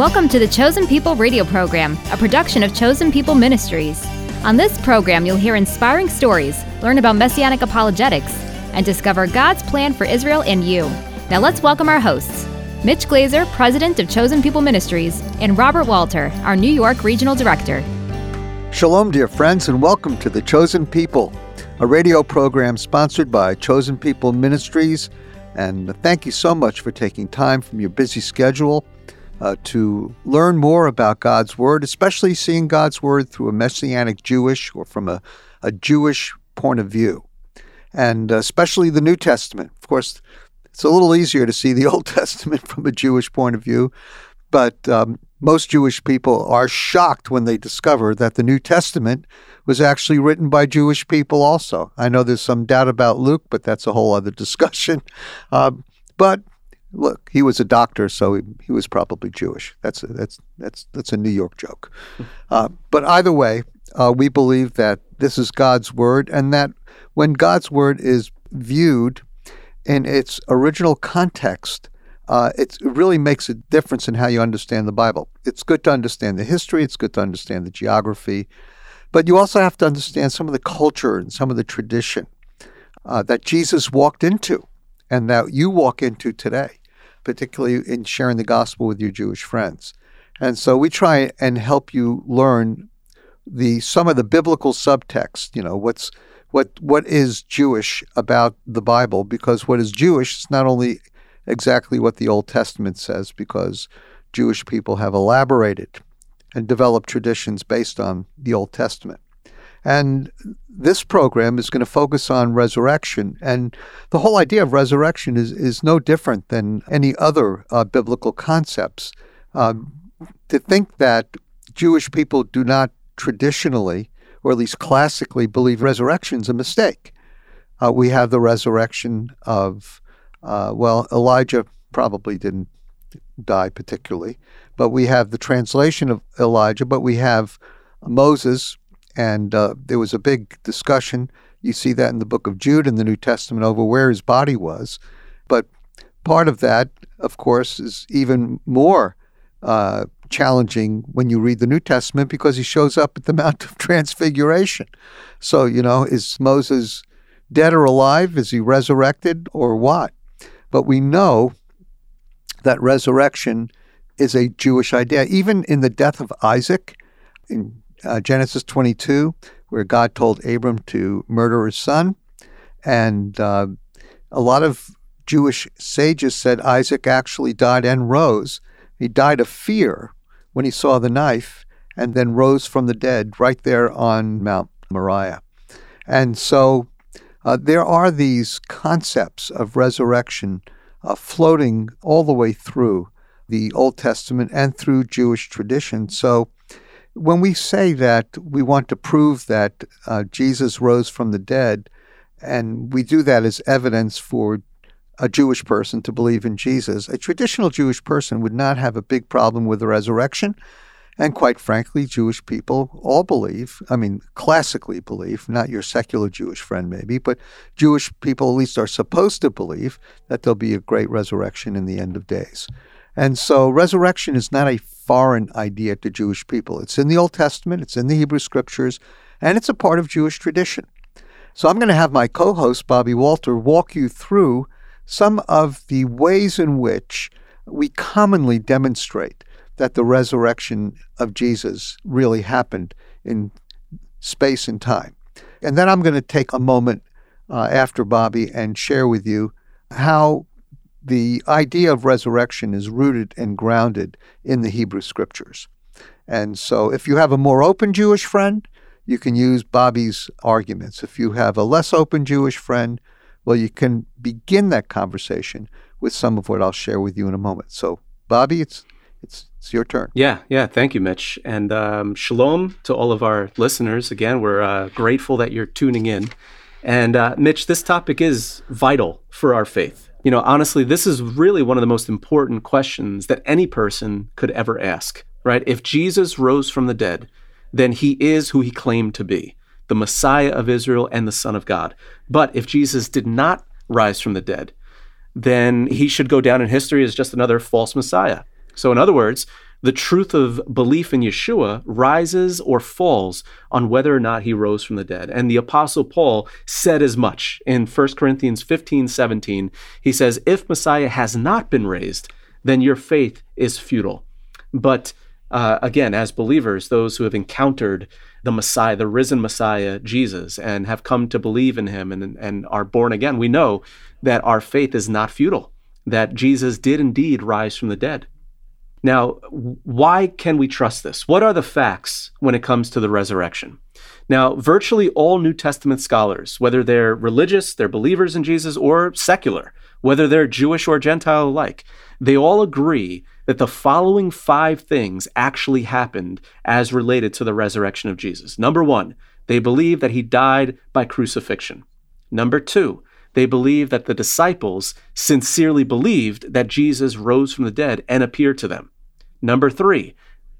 Welcome to the Chosen People radio program, a production of Chosen People Ministries. On this program, you'll hear inspiring stories, learn about messianic apologetics, and discover God's plan for Israel and you. Now let's welcome our hosts Mitch Glaser, President of Chosen People Ministries, and Robert Walter, our New York Regional Director. Shalom, dear friends, and welcome to The Chosen People, a radio program sponsored by Chosen People Ministries. And thank you so much for taking time from your busy schedule uh, to learn more about God's Word, especially seeing God's Word through a Messianic Jewish or from a, a Jewish point of view, and especially the New Testament. Of course, it's a little easier to see the Old Testament from a Jewish point of view, but um, most Jewish people are shocked when they discover that the New Testament was actually written by Jewish people also. I know there's some doubt about Luke, but that's a whole other discussion. Um, but look, he was a doctor, so he, he was probably Jewish. That's a, that's that's that's a New York joke. Uh, but either way, uh, we believe that this is God's word, and that when God's word is viewed in its original context, uh, it really makes a difference in how you understand the Bible. It's good to understand the history. It's good to understand the geography, but you also have to understand some of the culture and some of the tradition uh, that Jesus walked into and that you walk into today particularly in sharing the gospel with your Jewish friends. And so we try and help you learn the some of the biblical subtext, you know, what's what what is Jewish about the Bible because what is Jewish is not only exactly what the Old Testament says because Jewish people have elaborated and developed traditions based on the Old Testament. And this program is going to focus on resurrection. And the whole idea of resurrection is, is no different than any other uh, biblical concepts. Um, to think that Jewish people do not traditionally, or at least classically, believe resurrection is a mistake. Uh, we have the resurrection of, uh, well, Elijah probably didn't die particularly, but we have the translation of Elijah, but we have Moses and uh, there was a big discussion. You see that in the book of Jude in the New Testament over where his body was. But part of that, of course, is even more uh, challenging when you read the New Testament because he shows up at the Mount of Transfiguration. So, you know, is Moses dead or alive? Is he resurrected or what? But we know that resurrection is a Jewish idea. Even in the death of Isaac, in uh, Genesis 22, where God told Abram to murder his son. And uh, a lot of Jewish sages said Isaac actually died and rose. He died of fear when he saw the knife and then rose from the dead right there on Mount Moriah. And so uh, there are these concepts of resurrection uh, floating all the way through the Old Testament and through Jewish tradition. So when we say that we want to prove that uh, Jesus rose from the dead, and we do that as evidence for a Jewish person to believe in Jesus, a traditional Jewish person would not have a big problem with the resurrection. And quite frankly, Jewish people all believe, I mean, classically believe, not your secular Jewish friend maybe, but Jewish people at least are supposed to believe that there'll be a great resurrection in the end of days. And so resurrection is not a foreign idea to Jewish people. It's in the Old Testament, it's in the Hebrew Scriptures, and it's a part of Jewish tradition. So I'm going to have my co host, Bobby Walter, walk you through some of the ways in which we commonly demonstrate that the resurrection of Jesus really happened in space and time. And then I'm going to take a moment uh, after Bobby and share with you how the idea of resurrection is rooted and grounded in the Hebrew scriptures. And so if you have a more open Jewish friend, you can use Bobby's arguments. If you have a less open Jewish friend, well, you can begin that conversation with some of what I'll share with you in a moment. So, Bobby, it's it's it's your turn. Yeah, yeah. Thank you, Mitch, and um, shalom to all of our listeners. Again, we're uh, grateful that you're tuning in. And uh, Mitch, this topic is vital for our faith you know, honestly, this is really one of the most important questions that any person could ever ask, right? If Jesus rose from the dead, then he is who he claimed to be the Messiah of Israel and the Son of God. But if Jesus did not rise from the dead, then he should go down in history as just another false Messiah. So, in other words, The truth of belief in Yeshua rises or falls on whether or not he rose from the dead. And the Apostle Paul said as much in 1 Corinthians 15 17. He says, If Messiah has not been raised, then your faith is futile. But uh, again, as believers, those who have encountered the Messiah, the risen Messiah, Jesus, and have come to believe in him and, and are born again, we know that our faith is not futile, that Jesus did indeed rise from the dead. Now, why can we trust this? What are the facts when it comes to the resurrection? Now, virtually all New Testament scholars, whether they're religious, they're believers in Jesus, or secular, whether they're Jewish or Gentile alike, they all agree that the following five things actually happened as related to the resurrection of Jesus. Number one, they believe that he died by crucifixion. Number two, they believe that the disciples sincerely believed that Jesus rose from the dead and appeared to them. Number three,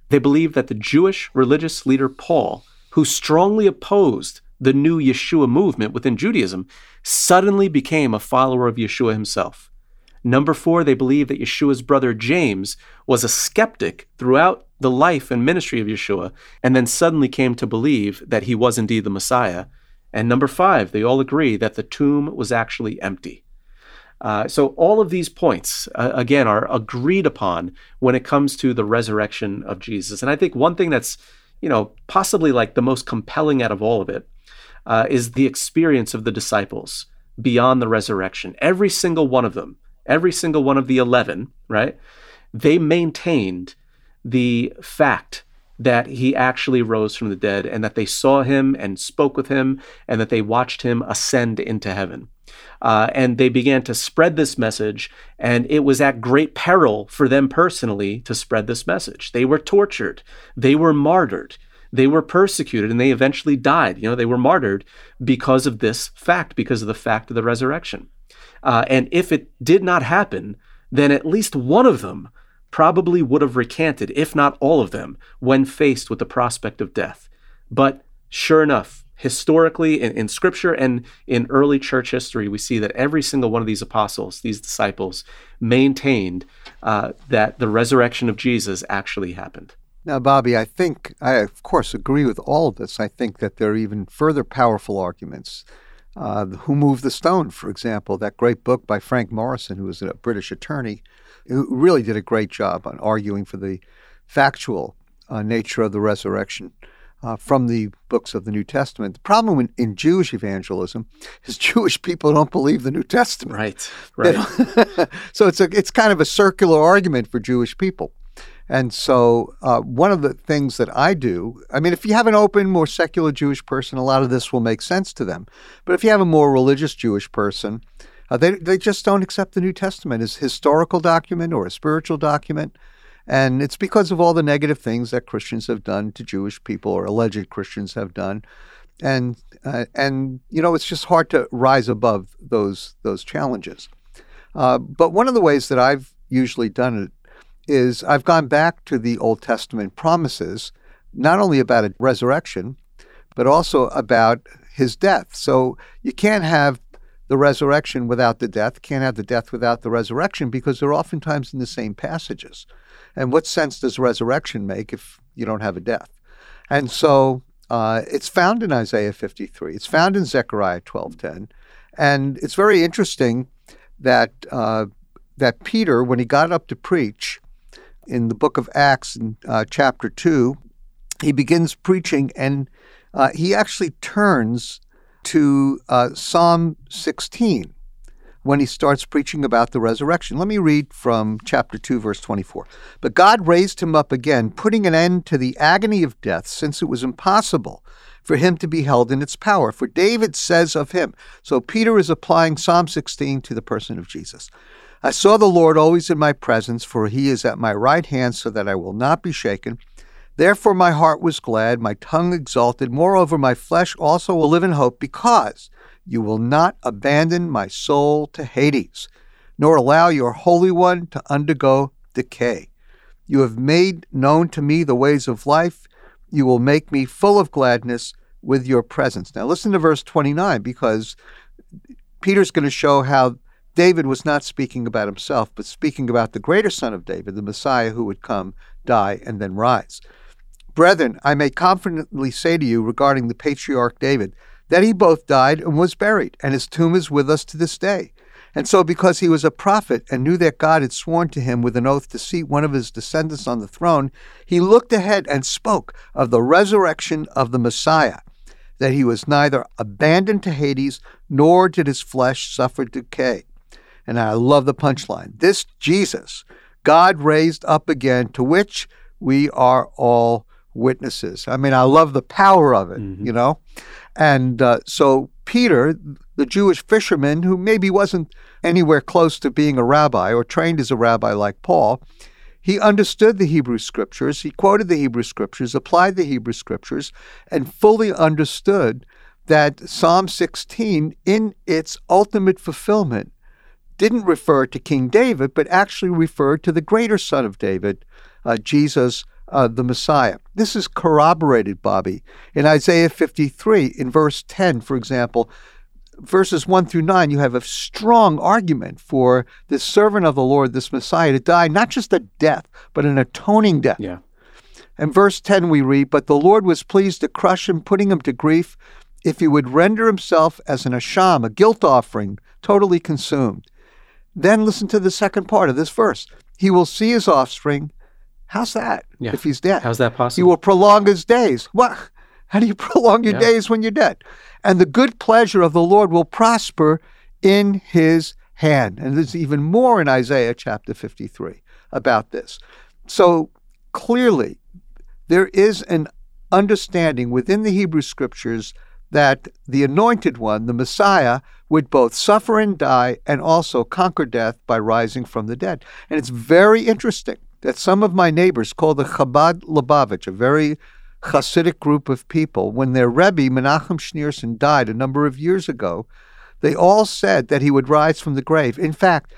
they believe that the Jewish religious leader Paul, who strongly opposed the new Yeshua movement within Judaism, suddenly became a follower of Yeshua himself. Number four, they believe that Yeshua's brother James was a skeptic throughout the life and ministry of Yeshua, and then suddenly came to believe that he was indeed the Messiah. And number five, they all agree that the tomb was actually empty. Uh, so all of these points, uh, again, are agreed upon when it comes to the resurrection of Jesus. And I think one thing that's, you know, possibly like the most compelling out of all of it uh, is the experience of the disciples beyond the resurrection. Every single one of them every single one of the 11, right? They maintained the fact that he actually rose from the dead and that they saw him and spoke with him and that they watched him ascend into heaven. Uh, and they began to spread this message, and it was at great peril for them personally to spread this message. They were tortured, they were martyred, they were persecuted, and they eventually died. You know, they were martyred because of this fact, because of the fact of the resurrection. Uh, and if it did not happen, then at least one of them probably would have recanted, if not all of them, when faced with the prospect of death. But sure enough, historically in, in, scripture and in early church history, we see that every single one of these apostles, these disciples, maintained uh, that the resurrection of Jesus actually happened. Now, Bobby, I think I, of course, agree with all of this. I think that there are even further powerful arguments uh, Who Moved the Stone, for example, that great book by Frank Morison, who was a British attorney, who really did a great job on arguing for the factual uh, nature of the resurrection uh, from the books of the New Testament. The problem in, in, Jewish evangelism is Jewish people don't believe the New Testament. Right, right. so it's a it's kind of a circular argument for Jewish people. And so, uh, one of the things that I do, I mean, if you have an open, more secular Jewish person, a lot of this will make sense to them. But if you have a more religious Jewish person, uh, they, they just don't accept the New Testament as historical document or a spiritual document. And it's because of all the negative things that Christians have done to Jewish people or alleged Christians have done. And, uh, and you know, it's just hard to rise above those, those challenges. Uh, but one of the ways that I've usually done it is I've gone back to the Old Testament promises, not only about a resurrection, but also about his death. So you can't have the resurrection without the death, can't have the death without the resurrection because they're oftentimes in the same passages. And what sense does resurrection make if you don't have a death? And so uh, it's found in Isaiah 53. It's found in Zechariah 12:10, and it's very interesting that uh, that Peter, when he got up to preach, in the book of Acts, in uh, chapter 2, he begins preaching and uh, he actually turns to uh, Psalm 16 when he starts preaching about the resurrection. Let me read from chapter 2, verse 24. But God raised him up again, putting an end to the agony of death, since it was impossible for him to be held in its power. For David says of him, so Peter is applying Psalm 16 to the person of Jesus. I saw the Lord always in my presence, for he is at my right hand, so that I will not be shaken. Therefore my heart was glad, my tongue exalted. Moreover, my flesh also will live in hope, because you will not abandon my soul to Hades, nor allow your Holy One to undergo decay. You have made known to me the ways of life. You will make me full of gladness with your presence. Now, listen to verse 29, because Peter's going to show how David was not speaking about himself, but speaking about the greater son of David, the Messiah who would come die, and then rise. Brethren, I may confidently say to you regarding the patriarch David that he both died and was buried, and his tomb is with us to this day. And so, because he was a prophet and knew that God had sworn to him with an oath to seat one of his descendants on the throne, he looked ahead and spoke of the resurrection of the Messiah, that he was neither abandoned to Hades nor did his flesh suffer decay. And I love the punchline this Jesus, God raised up again, to which we are all witnesses. I mean, I love the power of it, mm-hmm. you know? And uh, so Peter, the Jewish fisherman who maybe wasn't anywhere close to being a rabbi or trained as a rabbi like Paul, he understood the Hebrew scriptures, he quoted the Hebrew scriptures, applied the Hebrew scriptures, and fully understood that Psalm 16, in its ultimate fulfillment, didn't refer to King David, but actually referred to the greater son of David, uh, Jesus uh, the Messiah. This is corroborated, Bobby, in Isaiah 53, in verse 10, for example. Verses 1 through 9, you have a strong argument for this servant of the Lord, this Messiah, to die not just a death, but an atoning death. Yeah. And verse 10 we read, But the Lord was pleased to crush him, putting him to grief, if he would render himself as an asham, a guilt offering, totally consumed. Then listen to the second part of this verse. He will see his offspring, How's that? Yeah. If he's dead, how's that possible? He will prolong his days. What? How do you prolong your yeah. days when you're dead? And the good pleasure of the Lord will prosper in his hand. And there's even more in Isaiah chapter 53 about this. So clearly, there is an understanding within the Hebrew scriptures that the anointed one, the Messiah, would both suffer and die and also conquer death by rising from the dead. And it's very interesting that some of my neighbors call the Chabad Lubavitch, a very Hasidic group of people, when their Rebbe, Menachem Schneerson, died a number of years ago, they all said that he would rise from the grave. In fact,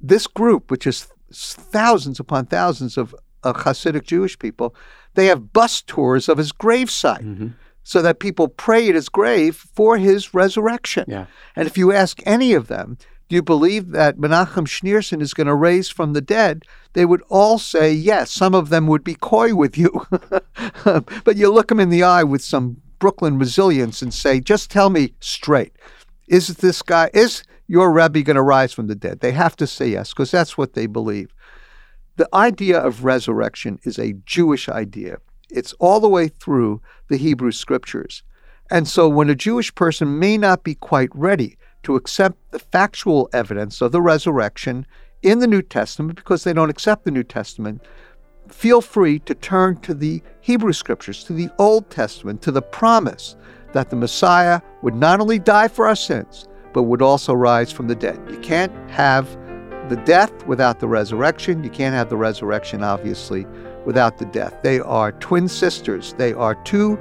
this group, which is thousands upon thousands of uh, Hasidic Jewish people, they have bus tours of his gravesite. Mm-hmm so that people pray at his grave for his resurrection. Yeah. And if you ask any of them, do you believe that Menachem Schneerson is going to raise from the dead? They would all say yes. Some of them would be coy with you. but you look them in the eye with some Brooklyn resilience and say, just tell me straight. Is this guy, is your Rebbe going to rise from the dead? They have to say yes, because that's what they believe. The idea of resurrection is a Jewish idea. It's all the way through the Hebrew scriptures. And so when a Jewish person may not be quite ready to accept the factual evidence of the resurrection in the New Testament because they don't accept the New Testament, feel free to turn to the Hebrew Scriptures, to the Old Testament, to the promise that the Messiah would not only die for our sins, but would also rise from the dead. You can't have the death without the resurrection. You can't have the resurrection, obviously, without the death. They are twin sisters. They are two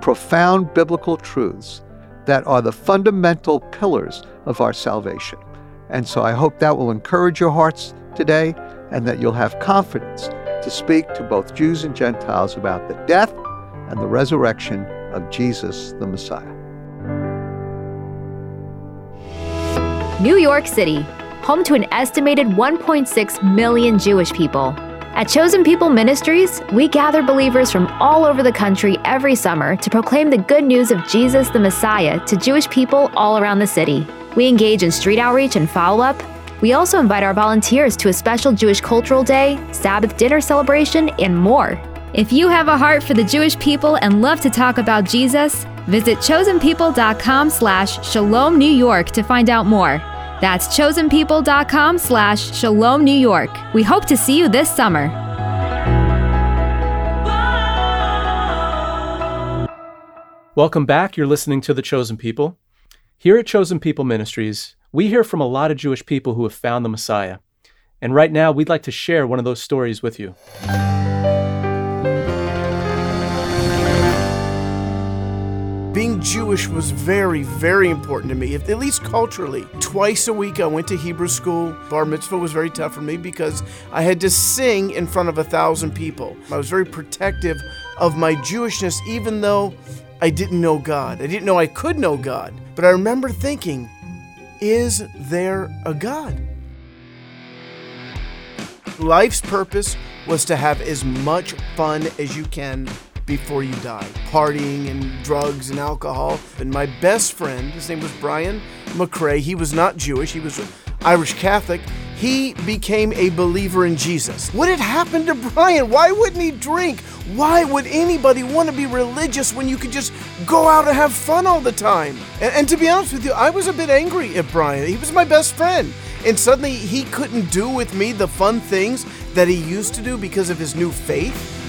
profound biblical truths that are the fundamental pillars of our salvation. And so I hope that will encourage your hearts today and that you'll have confidence to speak to both Jews and Gentiles about the death and the resurrection of Jesus the Messiah. New York City, home to an estimated 1.6 million Jewish people. At Chosen People Ministries, we gather believers from all over the country every summer to proclaim the good news of Jesus the Messiah to Jewish people all around the city. We engage in street outreach and follow up. We also invite our volunteers to a special Jewish Cultural Day, Sabbath dinner celebration, and more. If you have a heart for the Jewish people and love to talk about Jesus, visit chosenpeople.com slash shalom New York to find out more. That's chosenpeople.com slash shalom New York. We hope to see you this summer. Welcome back. You're listening to The Chosen People. Here at Chosen People Ministries, we hear from a lot of Jewish people who have found the Messiah. And right now, we'd like to share one of those stories with you. Being Jewish was very, very important to me, at least culturally. Twice a week I went to Hebrew school. Bar mitzvah was very tough for me because I had to sing in front of a thousand people. I was very protective of my Jewishness, even though I didn't know God. I didn't know I could know God. But I remember thinking, is there a God? life's purpose was to have as much fun as you can before you die partying and drugs and alcohol. And my best friend, his name was Brian McCrae, he was not Jewish, he was Irish Catholic. He became a believer in Jesus. What had happened to Brian? Why wouldn't he drink? Why would anybody want to be religious when you could just go out and have fun all the time? And, and to be honest with you, I was a bit angry at Brian. He was my best friend. And suddenly he couldn't do with me the fun things that he used to do because of his new faith.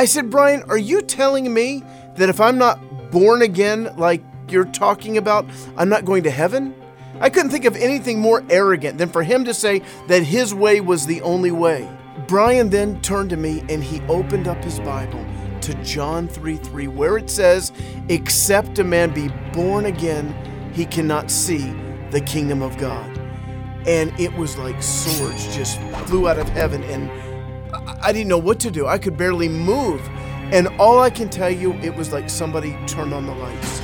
I said, Brian, are you telling me that if I'm not born again like you're talking about, I'm not going to heaven? I couldn't think of anything more arrogant than for him to say that his way was the only way. Brian then turned to me and he opened up his Bible to John 3 3, where it says, Except a man be born again, he cannot see the kingdom of God. And it was like swords just flew out of heaven, and I didn't know what to do. I could barely move. And all I can tell you, it was like somebody turned on the lights.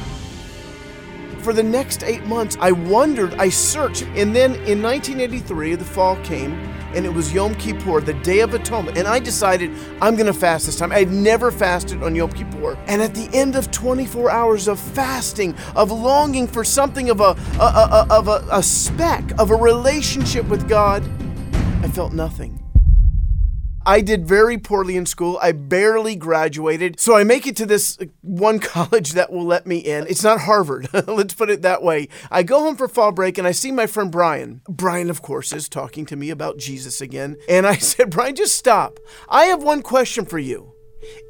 For the next eight months, I wondered, I searched. And then in 1983, the fall came, and it was Yom Kippur, the Day of Atonement. And I decided I'm going to fast this time. I had never fasted on Yom Kippur. And at the end of 24 hours of fasting, of longing for something of a, a, a, of a, a speck of a relationship with God, I felt nothing. I did very poorly in school. I barely graduated. So I make it to this uh, one college that will let me in. It's not Harvard. Let's put it that way. I go home for fall break and I see my friend Brian. Brian, of course, is talking to me about Jesus again. And I said, Brian, just stop. I have one question for you.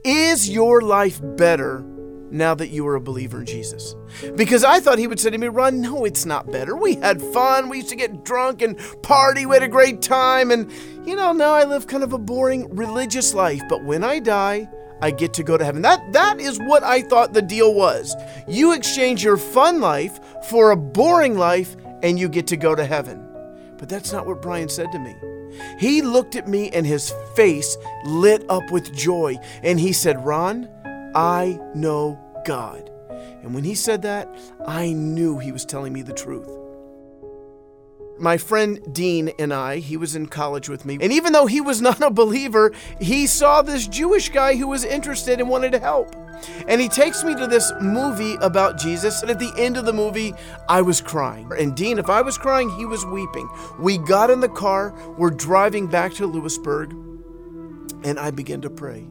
Is your life better now that you are a believer in Jesus. Because I thought he would say to me, Ron, no, it's not better. We had fun. We used to get drunk and party. We had a great time. And, you know, now I live kind of a boring religious life. But when I die, I get to go to heaven. That that is what I thought the deal was. You exchange your fun life for a boring life and you get to go to heaven. But that's not what Brian said to me. He looked at me and his face lit up with joy and he said, "Ron, I know God. And when he said that, I knew he was telling me the truth. My friend Dean and I, he was in college with me. And even though he was not a believer, he saw this Jewish guy who was interested and wanted to help. And he takes me to this movie about Jesus. And at the end of the movie, I was crying. And Dean, if I was crying, he was weeping. We got in the car, we're driving back to Louisburg, and I began to pray.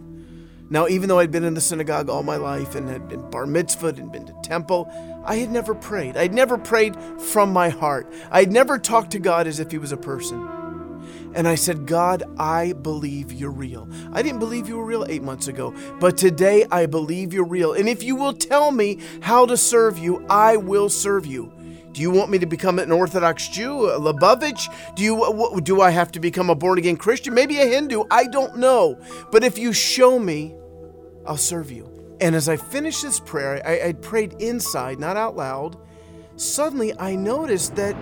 Now, even though I'd been in the synagogue all my life and had been bar mitzvahed and been to temple, I had never prayed. I'd never prayed from my heart. I'd never talked to God as if He was a person. And I said, God, I believe you're real. I didn't believe you were real eight months ago, but today I believe you're real. And if you will tell me how to serve you, I will serve you. Do you want me to become an Orthodox Jew, a Lubavitch? Do you do I have to become a born again Christian? Maybe a Hindu? I don't know. But if you show me, I'll serve you. And as I finished this prayer, I, I prayed inside, not out loud. Suddenly, I noticed that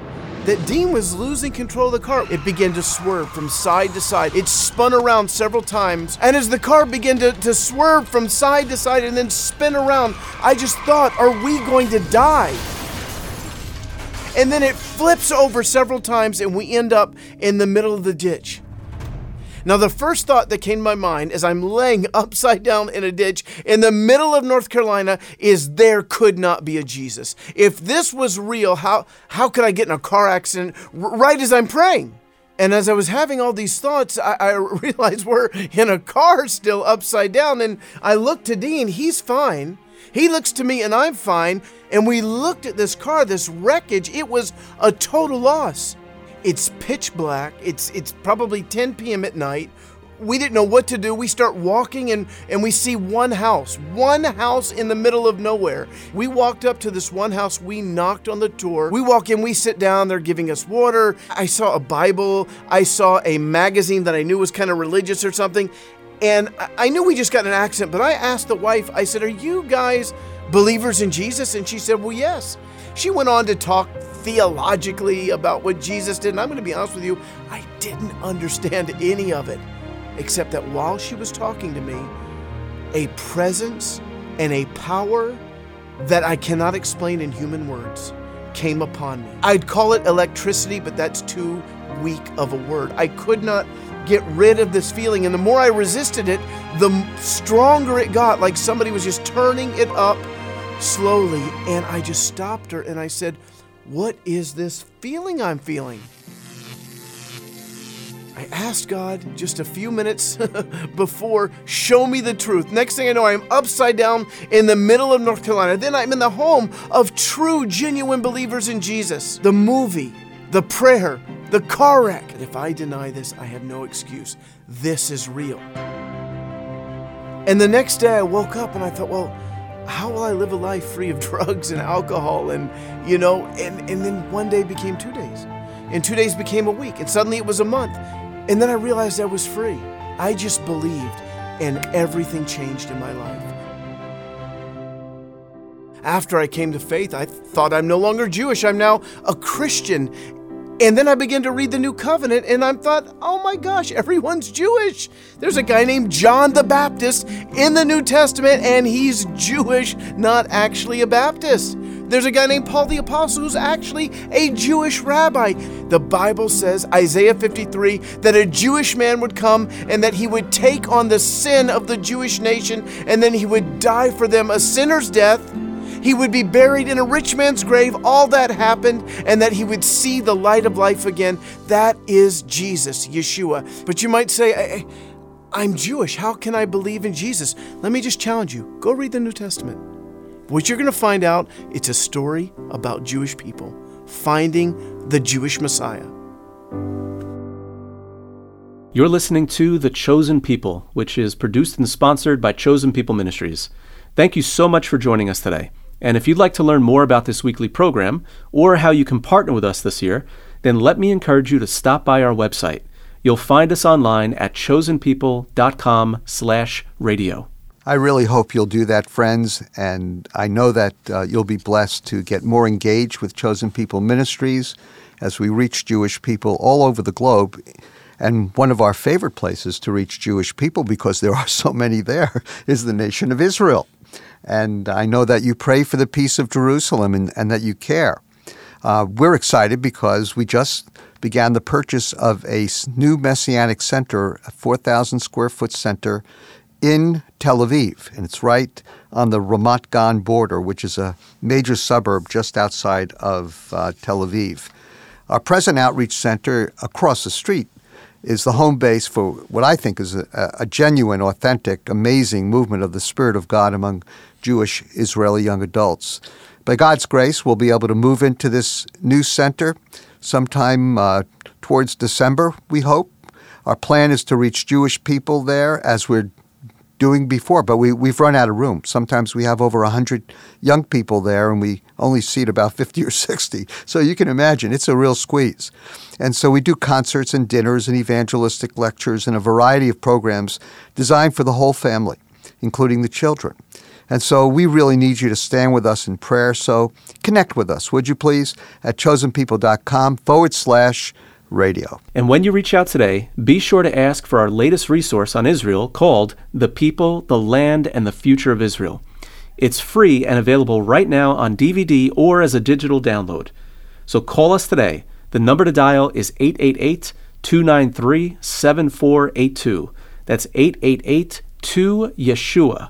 that Dean was losing control of the car. It began to swerve from side to side. It spun around several times. And as the car began to, to swerve from side to side and then spin around, I just thought, are we going to die? And then it flips over several times and we end up in the middle of the ditch. Now, the first thought that came to my mind as I'm laying upside down in a ditch in the middle of North Carolina is there could not be a Jesus. If this was real, how, how could I get in a car accident right as I'm praying? And as I was having all these thoughts, I, I realized we're in a car still upside down. And I looked to Dean, he's fine. He looks to me and I'm fine. And we looked at this car, this wreckage. It was a total loss. It's pitch black. It's it's probably 10 p.m. at night. We didn't know what to do. We start walking and, and we see one house, one house in the middle of nowhere. We walked up to this one house. We knocked on the door. We walk in, we sit down. They're giving us water. I saw a Bible. I saw a magazine that I knew was kind of religious or something. And I knew we just got an accent, but I asked the wife, I said, Are you guys believers in Jesus? And she said, Well, yes. She went on to talk theologically about what Jesus did. And I'm going to be honest with you, I didn't understand any of it, except that while she was talking to me, a presence and a power that I cannot explain in human words came upon me. I'd call it electricity, but that's too weak of a word. I could not get rid of this feeling. And the more I resisted it, the stronger it got, like somebody was just turning it up slowly. And I just stopped her and I said, What is this feeling I'm feeling? I asked God just a few minutes before, show me the truth. Next thing I know, I'm upside down in the middle of North Carolina. Then I'm in the home of true, genuine believers in Jesus. The movie, the prayer, the car wreck. If I deny this, I have no excuse. This is real. And the next day I woke up and I thought, well, how will I live a life free of drugs and alcohol? And, you know, and, and then one day became two days. And two days became a week. And suddenly it was a month. And then I realized I was free. I just believed, and everything changed in my life. After I came to faith, I thought I'm no longer Jewish, I'm now a Christian. And then I began to read the New Covenant, and I thought, oh my gosh, everyone's Jewish. There's a guy named John the Baptist in the New Testament, and he's Jewish, not actually a Baptist. There's a guy named Paul the Apostle who's actually a Jewish rabbi. The Bible says, Isaiah 53, that a Jewish man would come and that he would take on the sin of the Jewish nation and then he would die for them a sinner's death. He would be buried in a rich man's grave. All that happened, and that he would see the light of life again. That is Jesus, Yeshua. But you might say, I'm Jewish. How can I believe in Jesus? Let me just challenge you go read the New Testament. What you're going to find out, it's a story about Jewish people finding the Jewish Messiah. You're listening to The Chosen People, which is produced and sponsored by Chosen People Ministries. Thank you so much for joining us today. And if you'd like to learn more about this weekly program or how you can partner with us this year, then let me encourage you to stop by our website. You'll find us online at chosenpeople.com/radio. I really hope you'll do that, friends. And I know that uh, you'll be blessed to get more engaged with Chosen People Ministries as we reach Jewish people all over the globe. And one of our favorite places to reach Jewish people, because there are so many there, is the nation of Israel. And I know that you pray for the peace of Jerusalem and, and that you care. Uh, we're excited because we just began the purchase of a new Messianic center, a 4,000 square foot center in Tel Aviv, and it's right on the Ramat Gan border, which is a major suburb just outside of uh, Tel Aviv. Our present outreach center across the street is the home base for what I think is a, a genuine, authentic, amazing movement of the Spirit of God among Jewish Israeli young adults. By God's grace, we'll be able to move into this new center sometime uh, towards December, we hope. Our plan is to reach Jewish people there as we're doing before, but we, we've run out of room. Sometimes we have over 100 young people there and we only seat about 50 or 60. So you can imagine it's a real squeeze. And so we do concerts and dinners and evangelistic lectures and a variety of programs designed for the whole family, including the children. And so we really need you to stand with us in prayer. So connect with us, would you please, at chosenpeople.com forward slash radio. And when you reach out today, be sure to ask for our latest resource on Israel called The People, the Land, and the Future of Israel. It's free and available right now on DVD or as a digital download. So call us today. The number to dial is 888 293 7482. That's 888 2 Yeshua,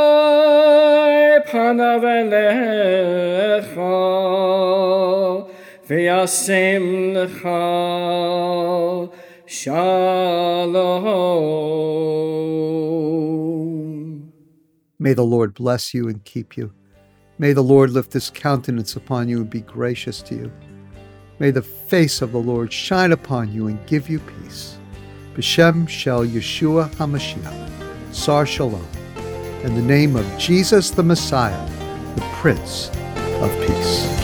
פניו אליך וישם לך shalom. May the Lord bless you and keep you. May the Lord lift his countenance upon you and be gracious to you. May the face of the Lord shine upon you and give you peace. B'Shem Shel Yeshua HaMashiach. Sar Shalom in the name of Jesus the Messiah, the Prince of Peace.